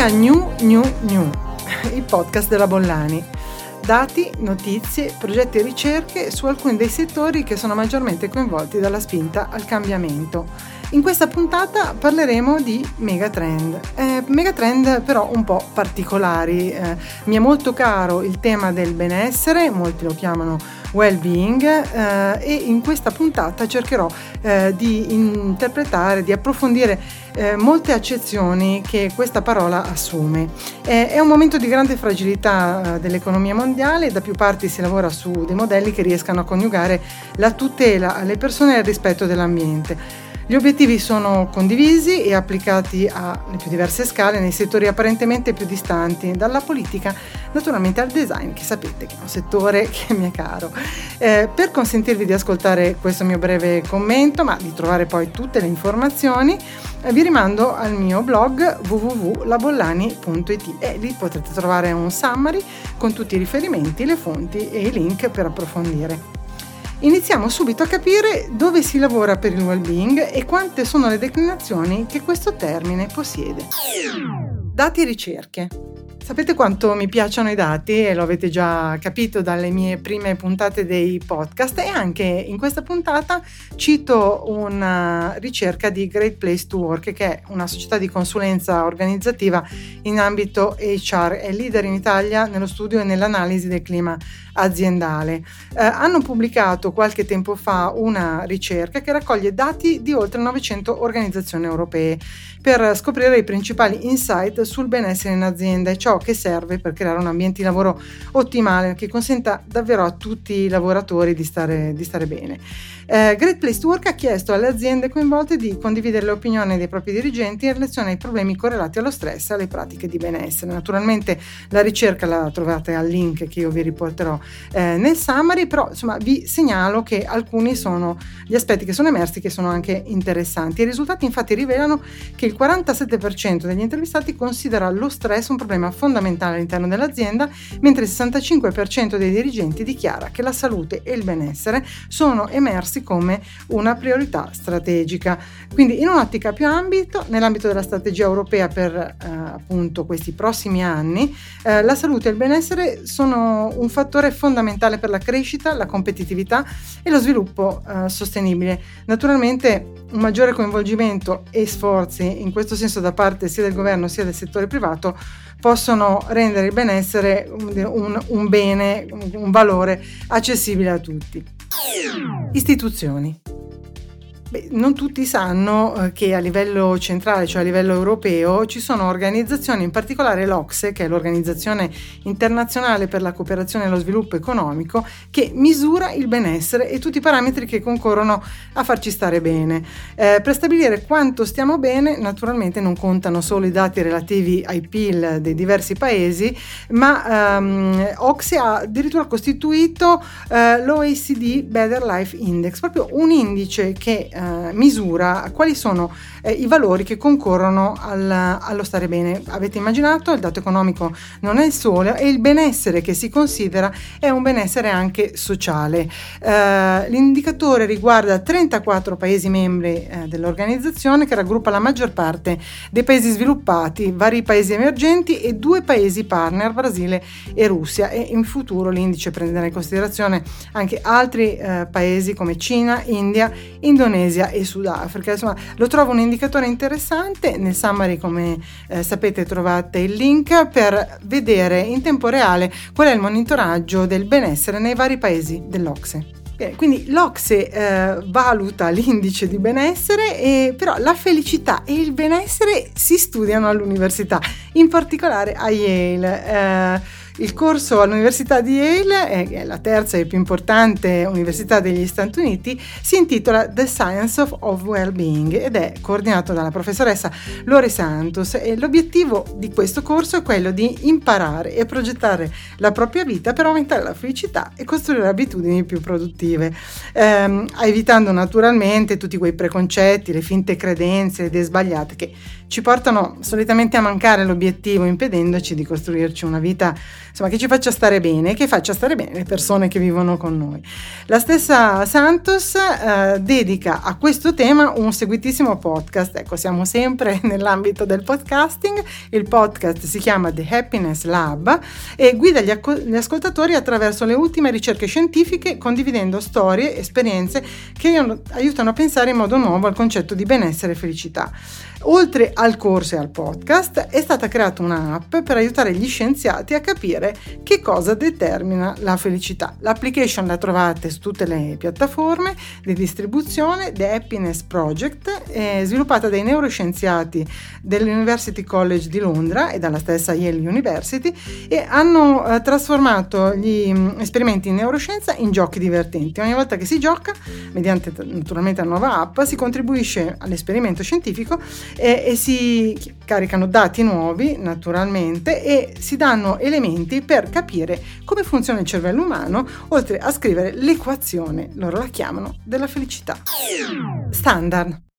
a New New New, il podcast della Bollani. Dati, notizie, progetti e ricerche su alcuni dei settori che sono maggiormente coinvolti dalla spinta al cambiamento. In questa puntata parleremo di megatrend, eh, megatrend però un po' particolari. Eh, mi è molto caro il tema del benessere, molti lo chiamano well-being eh, e in questa puntata cercherò eh, di interpretare, di approfondire eh, molte accezioni che questa parola assume. è un momento di grande fragilità eh, dell'economia mondiale, da più parti si lavora su dei modelli che riescano a coniugare la tutela alle persone e il rispetto dell'ambiente. Gli obiettivi sono condivisi e applicati alle più diverse scale nei settori apparentemente più distanti, dalla politica naturalmente al design, che sapete che è un settore che mi è caro. Eh, per consentirvi di ascoltare questo mio breve commento, ma di trovare poi tutte le informazioni, eh, vi rimando al mio blog www.labollani.it e lì potrete trovare un summary con tutti i riferimenti, le fonti e i link per approfondire. Iniziamo subito a capire dove si lavora per il well-being e quante sono le declinazioni che questo termine possiede. Dati e ricerche. Sapete quanto mi piacciono i dati e lo avete già capito dalle mie prime puntate dei podcast e anche in questa puntata cito una ricerca di Great Place to Work che è una società di consulenza organizzativa in ambito HR, è leader in Italia nello studio e nell'analisi del clima aziendale. Eh, hanno pubblicato qualche tempo fa una ricerca che raccoglie dati di oltre 900 organizzazioni europee per scoprire i principali insight sul benessere in azienda e ciò che serve per creare un ambiente di lavoro ottimale che consenta davvero a tutti i lavoratori di stare, di stare bene. Eh, Great Place to Work ha chiesto alle aziende coinvolte di condividere le opinioni dei propri dirigenti in relazione ai problemi correlati allo stress e alle pratiche di benessere. Naturalmente la ricerca la trovate al link che io vi riporterò eh, nel summary, però insomma vi segnalo che alcuni sono gli aspetti che sono emersi che sono anche interessanti. I risultati infatti rivelano che il 47% degli intervistati considera lo stress un problema fondamentale all'interno dell'azienda, mentre il 65% dei dirigenti dichiara che la salute e il benessere sono emersi come una priorità strategica. Quindi in un'ottica più ambito, nell'ambito della strategia europea per eh, appunto questi prossimi anni, eh, la salute e il benessere sono un fattore fondamentale per la crescita, la competitività e lo sviluppo eh, sostenibile. Naturalmente un maggiore coinvolgimento e sforzi in questo senso da parte sia del governo sia del settore privato possono rendere il benessere un, un bene, un valore accessibile a tutti. Istituzioni. Beh, non tutti sanno eh, che a livello centrale, cioè a livello europeo, ci sono organizzazioni, in particolare l'OCSE, che è l'Organizzazione internazionale per la cooperazione e lo sviluppo economico, che misura il benessere e tutti i parametri che concorrono a farci stare bene. Eh, per stabilire quanto stiamo bene, naturalmente non contano solo i dati relativi ai PIL dei diversi paesi, ma ehm, OCSE ha addirittura costituito eh, l'OECD Better Life Index, proprio un indice che eh, misura quali sono eh, i valori che concorrono al, allo stare bene. Avete immaginato, il dato economico non è il solo e il benessere che si considera è un benessere anche sociale. Eh, l'indicatore riguarda 34 paesi membri eh, dell'organizzazione che raggruppa la maggior parte dei paesi sviluppati, vari paesi emergenti e due paesi partner, Brasile e Russia e in futuro l'indice prenderà in considerazione anche altri eh, paesi come Cina, India, Indonesia e Sudafrica. Insomma, lo trovo un indicatore interessante, nel summary come eh, sapete trovate il link per vedere in tempo reale qual è il monitoraggio del benessere nei vari paesi dell'Ocse. Quindi l'Ocse eh, valuta l'indice di benessere, e, però la felicità e il benessere si studiano all'università, in particolare a Yale. Eh, il corso all'Università di Yale, che è la terza e più importante università degli Stati Uniti, si intitola The Science of, of Wellbeing ed è coordinato dalla professoressa Lore Santos. E l'obiettivo di questo corso è quello di imparare e progettare la propria vita per aumentare la felicità e costruire abitudini più produttive, ehm, evitando naturalmente tutti quei preconcetti, le finte credenze, le idee sbagliate che ci portano solitamente a mancare l'obiettivo, impedendoci di costruirci una vita insomma, che ci faccia stare bene e che faccia stare bene le persone che vivono con noi. La stessa Santos eh, dedica a questo tema un seguitissimo podcast, ecco siamo sempre nell'ambito del podcasting, il podcast si chiama The Happiness Lab e guida gli, acco- gli ascoltatori attraverso le ultime ricerche scientifiche condividendo storie, esperienze che aiutano a pensare in modo nuovo al concetto di benessere e felicità. Oltre al corso e al podcast è stata creata un'app per aiutare gli scienziati a capire che cosa determina la felicità. L'application la trovate su tutte le piattaforme di distribuzione, The Happiness Project, è sviluppata dai neuroscienziati dell'University College di Londra e dalla stessa Yale University e hanno eh, trasformato gli mh, mm, esperimenti in neuroscienza in giochi divertenti. Ogni volta che si gioca, mediante naturalmente la nuova app, si contribuisce all'esperimento scientifico e, e si caricano dati nuovi naturalmente e si danno elementi per capire come funziona il cervello umano, oltre a scrivere l'equazione, loro la chiamano, della felicità. Standard.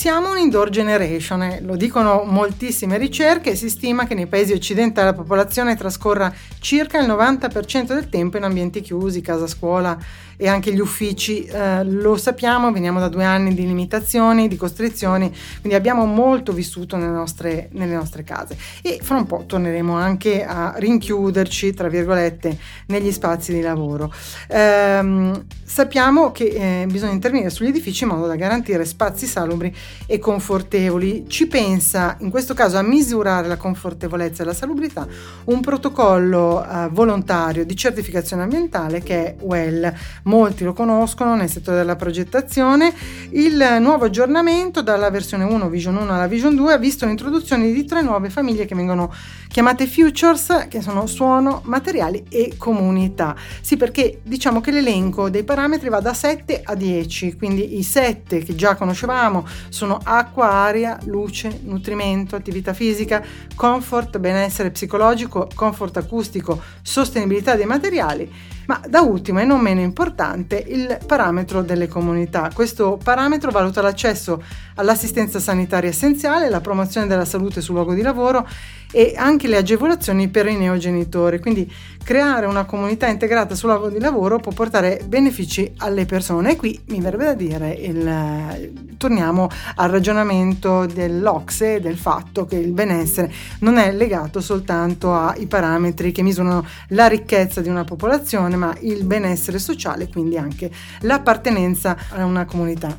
Siamo un'indoor generation, eh. lo dicono moltissime ricerche, si stima che nei paesi occidentali la popolazione trascorra circa il 90% del tempo in ambienti chiusi, casa scuola e anche gli uffici, eh, lo sappiamo, veniamo da due anni di limitazioni, di costrizioni, quindi abbiamo molto vissuto nelle nostre, nelle nostre case e fra un po' torneremo anche a rinchiuderci, tra virgolette, negli spazi di lavoro. Eh, sappiamo che eh, bisogna intervenire sugli edifici in modo da garantire spazi salubri e confortevoli. Ci pensa in questo caso a misurare la confortevolezza e la salubrità un protocollo eh, volontario di certificazione ambientale che è WELL molti lo conoscono nel settore della progettazione. Il nuovo aggiornamento dalla versione 1 Vision 1 alla Vision 2 ha visto l'introduzione di tre nuove famiglie che vengono chiamate Futures, che sono suono, materiali e comunità. Sì, perché diciamo che l'elenco dei parametri va da 7 a 10, quindi i 7 che già conoscevamo sono acqua, aria, luce, nutrimento, attività fisica, comfort, benessere psicologico, comfort acustico, sostenibilità dei materiali ma da ultimo e non meno importante il parametro delle comunità. Questo parametro valuta l'accesso all'assistenza sanitaria essenziale, la promozione della salute sul luogo di lavoro e anche le agevolazioni per i neogenitori. Quindi creare una comunità integrata sul luogo di lavoro può portare benefici alle persone. E qui mi verrebbe da dire, il, torniamo al ragionamento dell'Ocse, del fatto che il benessere non è legato soltanto ai parametri che misurano la ricchezza di una popolazione, ma il benessere sociale, quindi anche l'appartenenza a una comunità.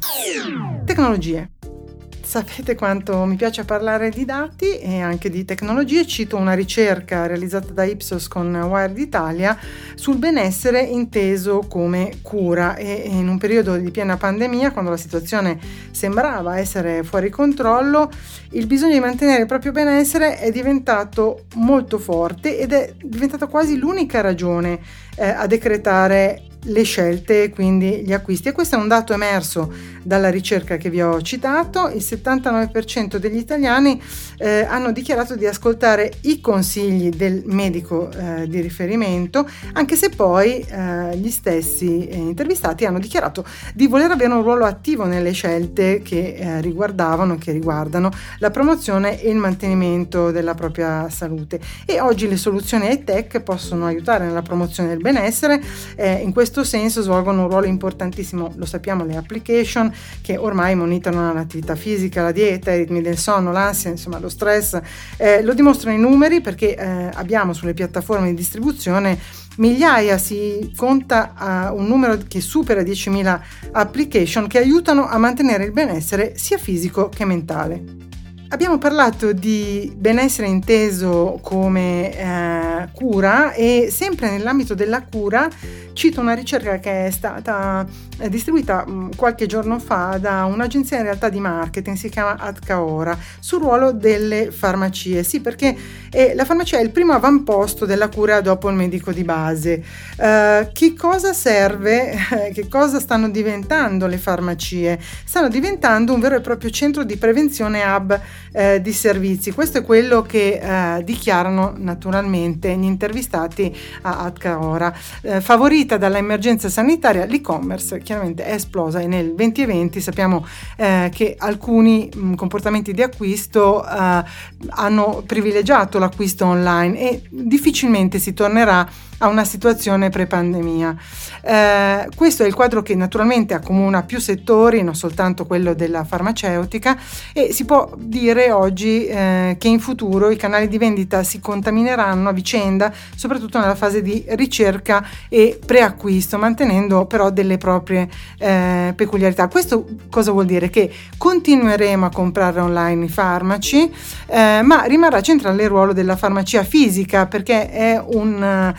Tecnologie. Sapete quanto mi piace parlare di dati e anche di tecnologie. Cito una ricerca realizzata da Ipsos con Wired Italia sul benessere inteso come cura e in un periodo di piena pandemia, quando la situazione sembrava essere fuori controllo, il bisogno di mantenere il proprio benessere è diventato molto forte ed è diventata quasi l'unica ragione eh, a decretare le scelte, quindi gli acquisti. E questo è un dato emerso dalla ricerca che vi ho citato. Il 79% degli italiani eh, hanno dichiarato di ascoltare i consigli del medico eh, di riferimento, anche se poi eh, gli stessi eh, intervistati hanno dichiarato di voler avere un ruolo attivo nelle scelte che eh, riguardavano, che riguardano la promozione e il mantenimento della propria salute. E oggi le soluzioni high tech possono aiutare nella promozione del benessere. Eh, in questo questo senso svolgono un ruolo importantissimo, lo sappiamo, le application che ormai monitorano l'attività fisica, la dieta, i ritmi del sonno, l'ansia, insomma lo stress. Eh, lo dimostrano i numeri perché eh, abbiamo sulle piattaforme di distribuzione migliaia, si conta uh, un numero che supera 10.000 application che aiutano a mantenere il benessere sia fisico che mentale. Abbiamo parlato di benessere inteso come eh, cura e sempre nell'ambito della cura cito una ricerca che è stata eh, distribuita mm, qualche giorno fa da un'agenzia in realtà di marketing, si chiama Adcaora, sul ruolo delle farmacie. Sì, perché eh, la farmacia è il primo avamposto della cura dopo il medico di base. Uh, che cosa serve? che cosa stanno diventando le farmacie? Stanno diventando un vero e proprio centro di prevenzione hub eh, di servizi. Questo è quello che eh, dichiarano naturalmente gli intervistati a Atcaora. Eh, favorita dall'emergenza sanitaria, l'e-commerce chiaramente è esplosa e nel 2020 sappiamo eh, che alcuni mh, comportamenti di acquisto eh, hanno privilegiato l'acquisto online e difficilmente si tornerà a una situazione pre-pandemia. Eh, questo è il quadro che naturalmente accomuna più settori, non soltanto quello della farmaceutica, e si può dire oggi eh, che in futuro i canali di vendita si contamineranno a vicenda, soprattutto nella fase di ricerca e preacquisto, mantenendo però delle proprie eh, peculiarità. Questo cosa vuol dire? Che continueremo a comprare online i farmaci, eh, ma rimarrà centrale il ruolo della farmacia fisica perché è un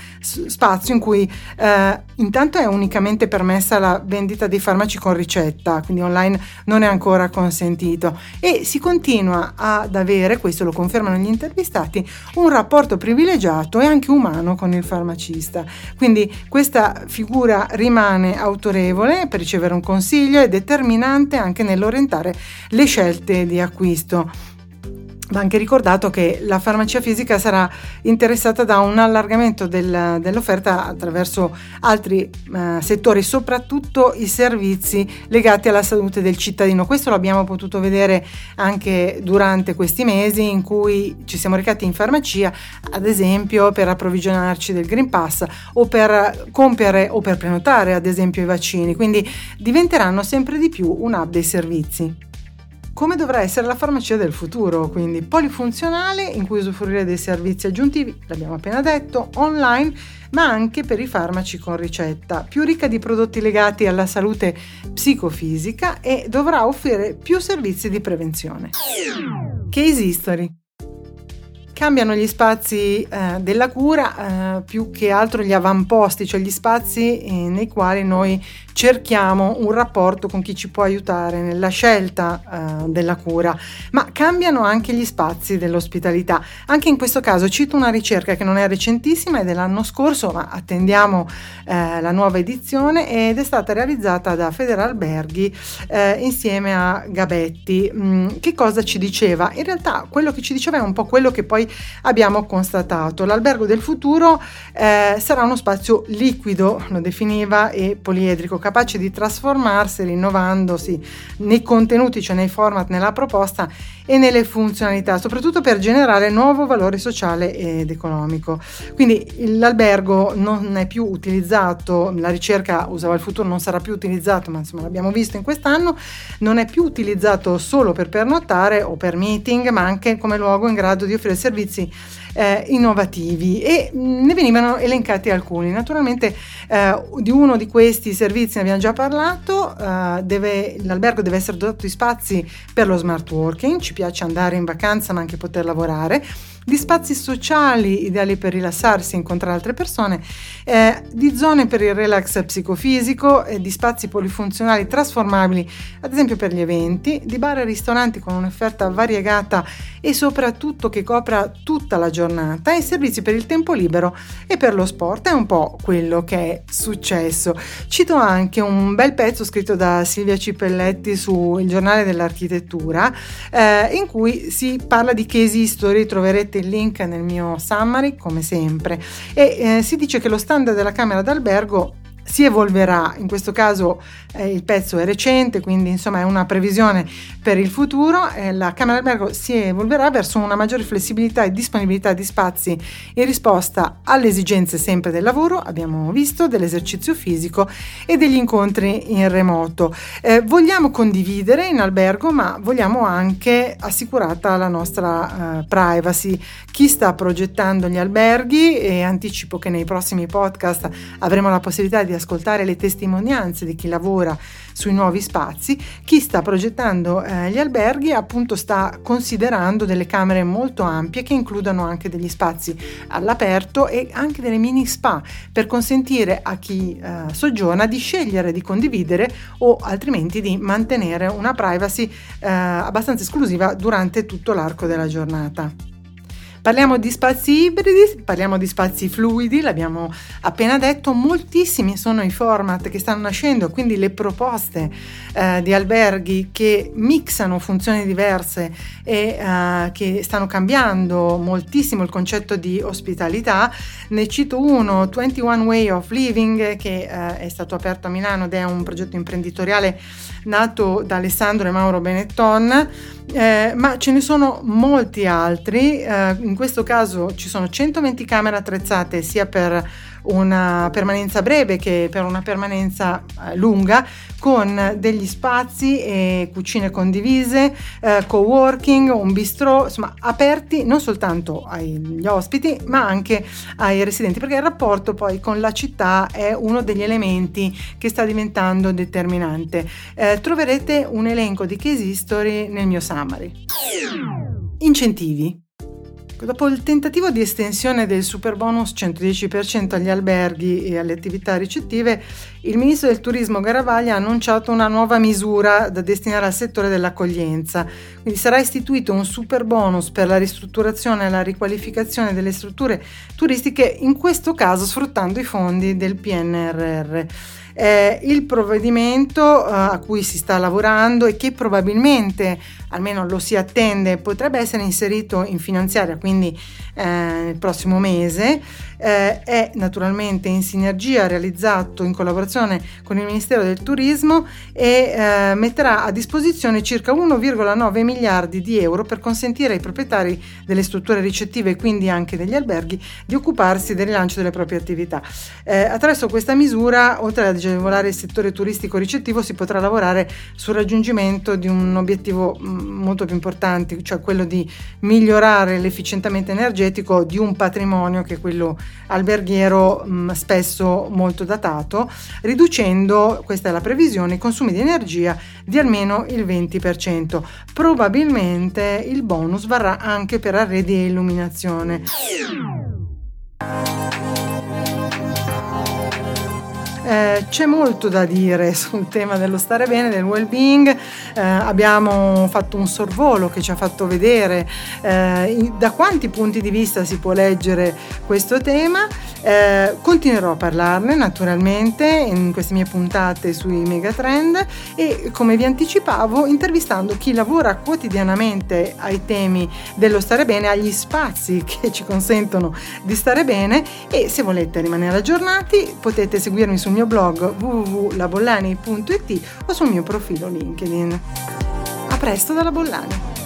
spazio in cui eh, intanto è unicamente permessa la vendita dei farmaci con ricetta, quindi online non è ancora consentito e si continua ad avere, questo lo confermano gli intervistati, un rapporto privilegiato e anche umano con il farmacista. Quindi questa figura rimane autorevole per ricevere un consiglio e determinante anche nell'orientare le scelte di acquisto. Va anche ricordato che la farmacia fisica sarà interessata da un allargamento del, dell'offerta attraverso altri eh, settori, soprattutto i servizi legati alla salute del cittadino. Questo l'abbiamo potuto vedere anche durante questi mesi in cui ci siamo recati in farmacia, ad esempio per approvvigionarci del Green Pass o per compiere o per prenotare ad esempio i vaccini. Quindi diventeranno sempre di più un hub dei servizi come dovrà essere la farmacia del futuro, quindi polifunzionale in cui usufruire dei servizi aggiuntivi, l'abbiamo appena detto, online, ma anche per i farmaci con ricetta, più ricca di prodotti legati alla salute psicofisica e dovrà offrire più servizi di prevenzione. Case History cambiano gli spazi eh, della cura, eh, più che altro gli avamposti, cioè gli spazi eh, nei quali noi cerchiamo un rapporto con chi ci può aiutare nella scelta eh, della cura, ma cambiano anche gli spazi dell'ospitalità. Anche in questo caso cito una ricerca che non è recentissima, è dell'anno scorso, ma attendiamo eh, la nuova edizione ed è stata realizzata da Federalberghi eh, insieme a Gabetti. Mm, che cosa ci diceva? In realtà quello che ci diceva è un po' quello che poi abbiamo constatato. L'albergo del futuro eh, sarà uno spazio liquido, lo definiva, e poliedrico capace di trasformarsi rinnovandosi nei contenuti, cioè nei format, nella proposta e nelle funzionalità, soprattutto per generare nuovo valore sociale ed economico. Quindi l'albergo non è più utilizzato, la ricerca usava il futuro, non sarà più utilizzato, ma insomma l'abbiamo visto in quest'anno, non è più utilizzato solo per pernottare o per meeting, ma anche come luogo in grado di offrire servizi eh, innovativi e ne venivano elencati alcuni. Naturalmente eh, di uno di questi servizi ne abbiamo già parlato, eh, deve, l'albergo deve essere dotato di spazi per lo smart working, ci piace andare in vacanza ma anche poter lavorare di spazi sociali ideali per rilassarsi e incontrare altre persone, eh, di zone per il relax psicofisico, eh, di spazi polifunzionali trasformabili, ad esempio per gli eventi, di bar e ristoranti con un'offerta variegata e soprattutto che copra tutta la giornata e servizi per il tempo libero e per lo sport. È un po' quello che è successo. Cito anche un bel pezzo scritto da Silvia Cipelletti su Il giornale dell'architettura eh, in cui si parla di case history, troverete troverete il link nel mio summary come sempre. E eh, si dice che lo standard della camera d'albergo si evolverà, in questo caso eh, il pezzo è recente, quindi insomma è una previsione per il futuro, eh, la Camera d'Albergo si evolverà verso una maggiore flessibilità e disponibilità di spazi in risposta alle esigenze sempre del lavoro, abbiamo visto, dell'esercizio fisico e degli incontri in remoto. Eh, vogliamo condividere in albergo, ma vogliamo anche assicurata la nostra eh, privacy. Chi sta progettando gli alberghi e anticipo che nei prossimi podcast avremo la possibilità di di ascoltare le testimonianze di chi lavora sui nuovi spazi, chi sta progettando eh, gli alberghi appunto sta considerando delle camere molto ampie che includano anche degli spazi all'aperto e anche delle mini spa per consentire a chi eh, soggiorna di scegliere di condividere o altrimenti di mantenere una privacy eh, abbastanza esclusiva durante tutto l'arco della giornata. Parliamo di spazi ibridi, parliamo di spazi fluidi, l'abbiamo appena detto, moltissimi sono i format che stanno nascendo, quindi le proposte eh, di alberghi che mixano funzioni diverse e eh, che stanno cambiando moltissimo il concetto di ospitalità. Ne cito uno, 21 Way of Living, che eh, è stato aperto a Milano ed è un progetto imprenditoriale nato da Alessandro e Mauro Benetton, eh, ma ce ne sono molti altri. Eh, in questo caso ci sono 120 camere attrezzate sia per una permanenza breve che per una permanenza eh, lunga con degli spazi e cucine condivise, eh, co-working, un bistrò, insomma aperti non soltanto agli ospiti ma anche ai residenti perché il rapporto poi con la città è uno degli elementi che sta diventando determinante. Eh, troverete un elenco di case history nel mio summary. Incentivi. Dopo il tentativo di estensione del super bonus 110% agli alberghi e alle attività ricettive, il ministro del turismo Garavaglia ha annunciato una nuova misura da destinare al settore dell'accoglienza. Quindi sarà istituito un super bonus per la ristrutturazione e la riqualificazione delle strutture turistiche, in questo caso sfruttando i fondi del PNRR. Eh, il provvedimento eh, a cui si sta lavorando e che probabilmente, almeno lo si attende, potrebbe essere inserito in finanziaria, quindi eh, nel prossimo mese, eh, è naturalmente in sinergia realizzato in collaborazione con il Ministero del Turismo e eh, metterà a disposizione circa 1,9 miliardi di euro per consentire ai proprietari delle strutture ricettive e quindi anche degli alberghi di occuparsi del rilancio delle proprie attività. Eh, attraverso questa misura, oltre ad agevolare il settore turistico ricettivo, si potrà lavorare sul raggiungimento di un obiettivo mm, molto più importante, cioè quello di migliorare l'efficientamento energetico di un patrimonio che è quello alberghiero mh, mm, spesso molto datato, riducendo, questa è la previsione, i consumi di energia di almeno il 20%. Probabilmente il bonus varrà anche per arredi e illuminazione. Eh, c'è molto da dire sul tema dello stare bene, del well-being. Eh, abbiamo fatto un sorvolo che ci ha fatto vedere eh, da quanti punti di vista si può leggere questo tema. Eh, continuerò a parlarne naturalmente in queste mie puntate sui megatrend e come vi anticipavo intervistando chi lavora quotidianamente ai temi dello stare bene, agli spazi che ci consentono di stare bene e se volete rimanere aggiornati potete seguirmi sul mio blog www.labollani.it o sul mio profilo LinkedIn. A presto dalla Bollani!